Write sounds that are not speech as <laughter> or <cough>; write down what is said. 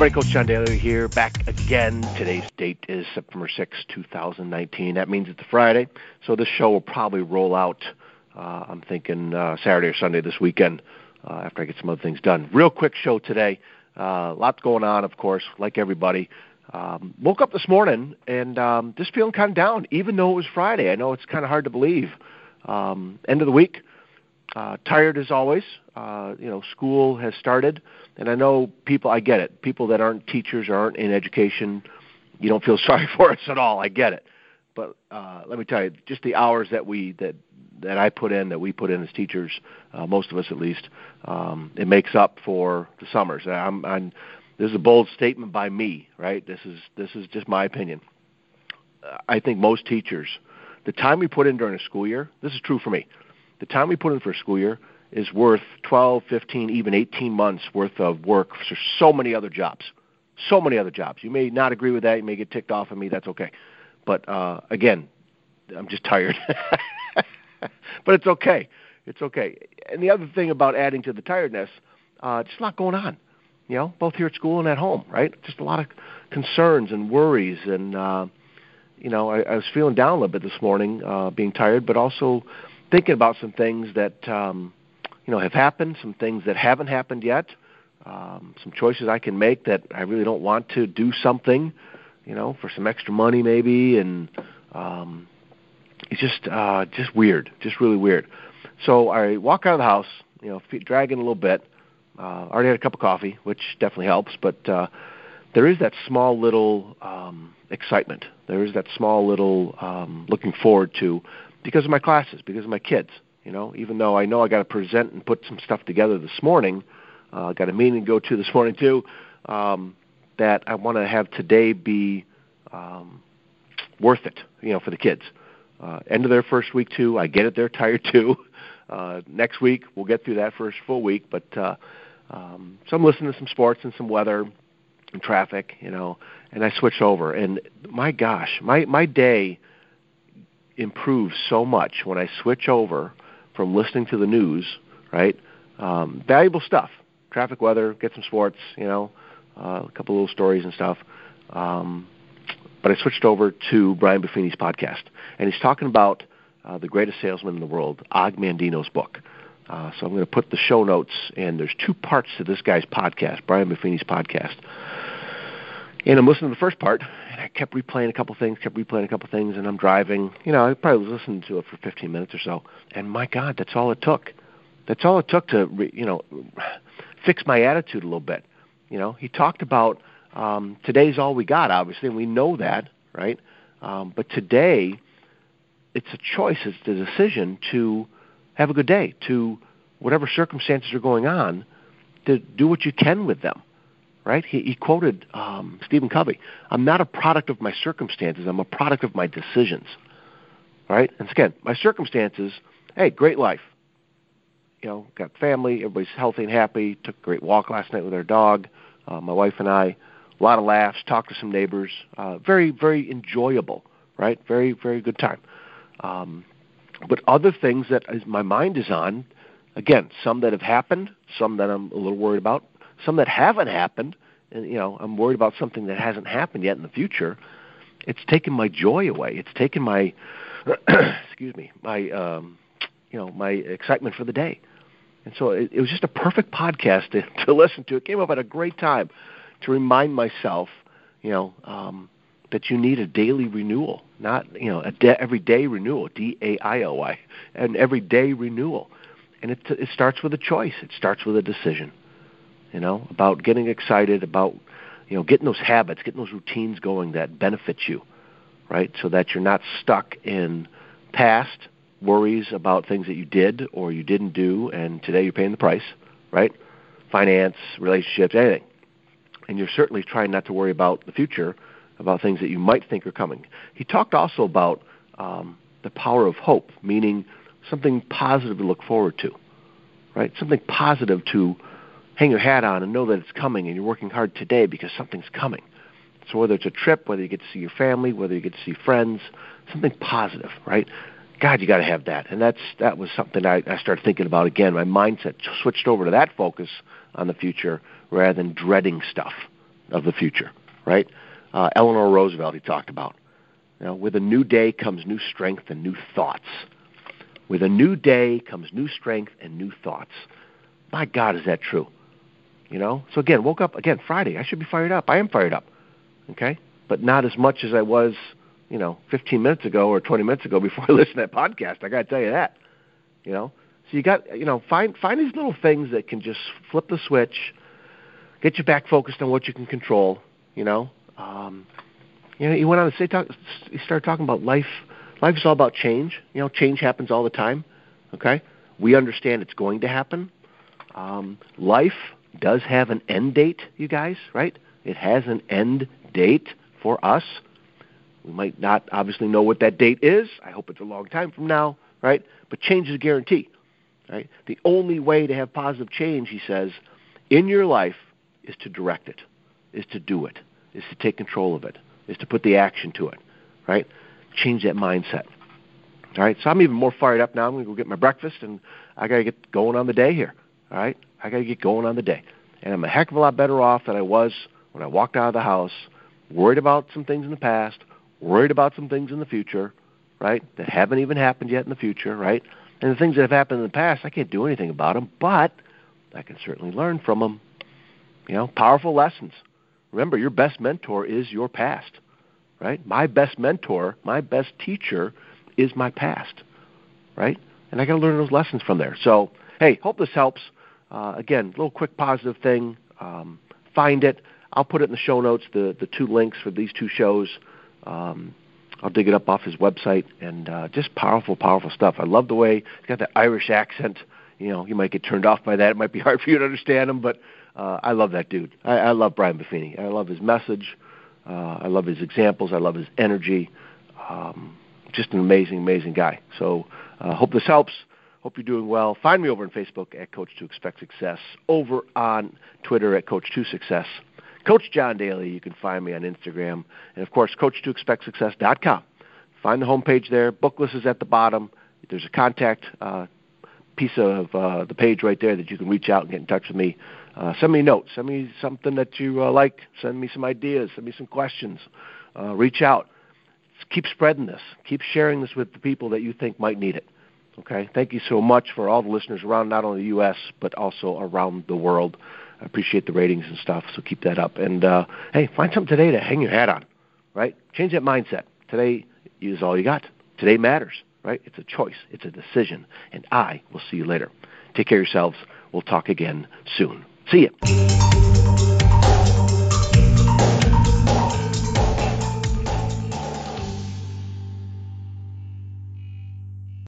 everybody, Coach John Daly here, back again. Today's date is September 6, 2019. That means it's a Friday, so this show will probably roll out, uh, I'm thinking uh, Saturday or Sunday this weekend uh, after I get some other things done. Real quick show today. Uh, lots going on, of course, like everybody. Um, woke up this morning and um, just feeling kind of down, even though it was Friday. I know it's kind of hard to believe. Um, end of the week, uh, tired as always. Uh, you know, school has started, and I know people. I get it. People that aren't teachers or aren't in education, you don't feel <laughs> sorry for us at all. I get it. But uh, let me tell you, just the hours that we that that I put in, that we put in as teachers, uh, most of us at least, um, it makes up for the summers. I'm, I'm this is a bold statement by me, right? This is this is just my opinion. I think most teachers, the time we put in during a school year, this is true for me. The time we put in for a school year is worth 12, 15, even 18 months worth of work for so many other jobs. So many other jobs. You may not agree with that. You may get ticked off at me. That's okay. But uh, again, I'm just tired. <laughs> but it's okay. It's okay. And the other thing about adding to the tiredness, uh, just a lot going on you know, both here at school and at home, right? Just a lot of concerns and worries, and uh, you know, I, I was feeling down a little bit this morning, uh, being tired, but also thinking about some things that um, you know have happened, some things that haven't happened yet, um, some choices I can make that I really don't want to do something, you know, for some extra money maybe, and um, it's just uh, just weird, just really weird. So I walk out of the house, you know, feet dragging a little bit uh, already had a cup of coffee, which definitely helps, but uh, there is that small little um, excitement. There is that small little um, looking forward to because of my classes, because of my kids. You know, even though I know I got to present and put some stuff together this morning, uh, I got a meeting to go to this morning too. Um, that I want to have today be um, worth it, you know, for the kids. Uh, end of their first week too. I get it; they're <laughs> tired too. Uh, next week we'll get through that first full week, but uh, um, so I'm listening to some sports and some weather and traffic, you know, and I switch over. And my gosh, my my day improves so much when I switch over from listening to the news, right? Um, valuable stuff, traffic, weather, get some sports, you know, uh, a couple little stories and stuff. Um, but I switched over to Brian Buffini's podcast, and he's talking about uh, the greatest salesman in the world, Og Mandino's book. Uh, so I'm going to put the show notes, and there's two parts to this guy's podcast, Brian Buffini's podcast. And I'm listening to the first part, and I kept replaying a couple things, kept replaying a couple things, and I'm driving. You know, I probably was listening to it for 15 minutes or so, and my God, that's all it took. That's all it took to, re, you know, fix my attitude a little bit. You know, he talked about um, today's all we got, obviously, and we know that, right? Um, but today, it's a choice, it's a decision to have a good day, to whatever circumstances are going on, to do what you can with them. Right? He, he quoted um, Stephen Covey. I'm not a product of my circumstances. I'm a product of my decisions. Right? And again, my circumstances. Hey, great life. You know, got family. Everybody's healthy and happy. Took a great walk last night with our dog. Uh, my wife and I. A lot of laughs. Talked to some neighbors. Uh, very, very enjoyable. Right? Very, very good time. Um, but other things that my mind is on, again, some that have happened, some that I'm a little worried about, some that haven't happened, and you know, I'm worried about something that hasn't happened yet in the future. It's taken my joy away. It's taken my, <clears throat> excuse me, my, um, you know, my excitement for the day. And so it, it was just a perfect podcast to, <laughs> to listen to. It came up at a great time to remind myself, you know, um, that you need a daily renewal, not you know a de- everyday renewal, D A I O Y, an everyday renewal, and it it starts with a choice. It starts with a decision, you know, about getting excited about you know getting those habits, getting those routines going that benefit you, right? So that you're not stuck in past worries about things that you did or you didn't do, and today you're paying the price, right? Finance, relationships, anything, and you're certainly trying not to worry about the future about things that you might think are coming. He talked also about um, the power of hope, meaning something positive to look forward to, right? Something positive to hang your hat on and know that it's coming and you're working hard today because something's coming. So whether it's a trip, whether you get to see your family, whether you get to see friends, something positive, right? God, you got to have that, and that's that was something I, I started thinking about again. My mindset switched over to that focus on the future rather than dreading stuff of the future, right? Uh, Eleanor Roosevelt, he talked about. You know, with a new day comes new strength and new thoughts. With a new day comes new strength and new thoughts. My God, is that true? You know? So again, woke up again Friday. I should be fired up. I am fired up. Okay? But not as much as I was, you know, 15 minutes ago or 20 minutes ago before I <laughs> listened to that podcast. I got to tell you that. You know? So you got, you know, find find these little things that can just flip the switch, get you back focused on what you can control, you know? Um, you know, he went on to say, talk, he started talking about life. Life is all about change. You know, change happens all the time. Okay, we understand it's going to happen. Um, life does have an end date, you guys, right? It has an end date for us. We might not obviously know what that date is. I hope it's a long time from now, right? But change is a guarantee, right? The only way to have positive change, he says, in your life is to direct it, is to do it, is to take control of it is to put the action to it, right? Change that mindset. All right, so I'm even more fired up now. I'm going to go get my breakfast, and I got to get going on the day here. All right, I got to get going on the day, and I'm a heck of a lot better off than I was when I walked out of the house, worried about some things in the past, worried about some things in the future, right? That haven't even happened yet in the future, right? And the things that have happened in the past, I can't do anything about them, but I can certainly learn from them. You know, powerful lessons. Remember, your best mentor is your past, right? My best mentor, my best teacher is my past, right? And I got to learn those lessons from there. So, hey, hope this helps. Uh, again, little quick positive thing. Um, find it. I'll put it in the show notes, the, the two links for these two shows. Um, I'll dig it up off his website, and uh, just powerful, powerful stuff. I love the way he's got that Irish accent. You know, you might get turned off by that. It might be <laughs> hard for you to understand him, but uh, I love that dude. I, I love Brian Buffini. I love his message. Uh, I love his examples. I love his energy. Um, just an amazing, amazing guy. So uh, hope this helps. Hope you're doing well. Find me over on Facebook at Coach to Expect Success. Over on Twitter at Coach to Success. Coach John Daly. You can find me on Instagram, and of course, Coach to Expect Success.com. Find the homepage there. Book list is at the bottom. There's a contact uh, piece of uh, the page right there that you can reach out and get in touch with me. Uh, send me notes. Send me something that you uh, like. Send me some ideas. Send me some questions. Uh, reach out. Keep spreading this. Keep sharing this with the people that you think might need it. Okay. Thank you so much for all the listeners around not only the U.S. but also around the world. I appreciate the ratings and stuff. So keep that up. And uh, hey, find something today to hang your hat on. Right. Change that mindset. Today is all you got. Today matters. Right. It's a choice. It's a decision. And I will see you later. Take care of yourselves. We'll talk again soon. See you.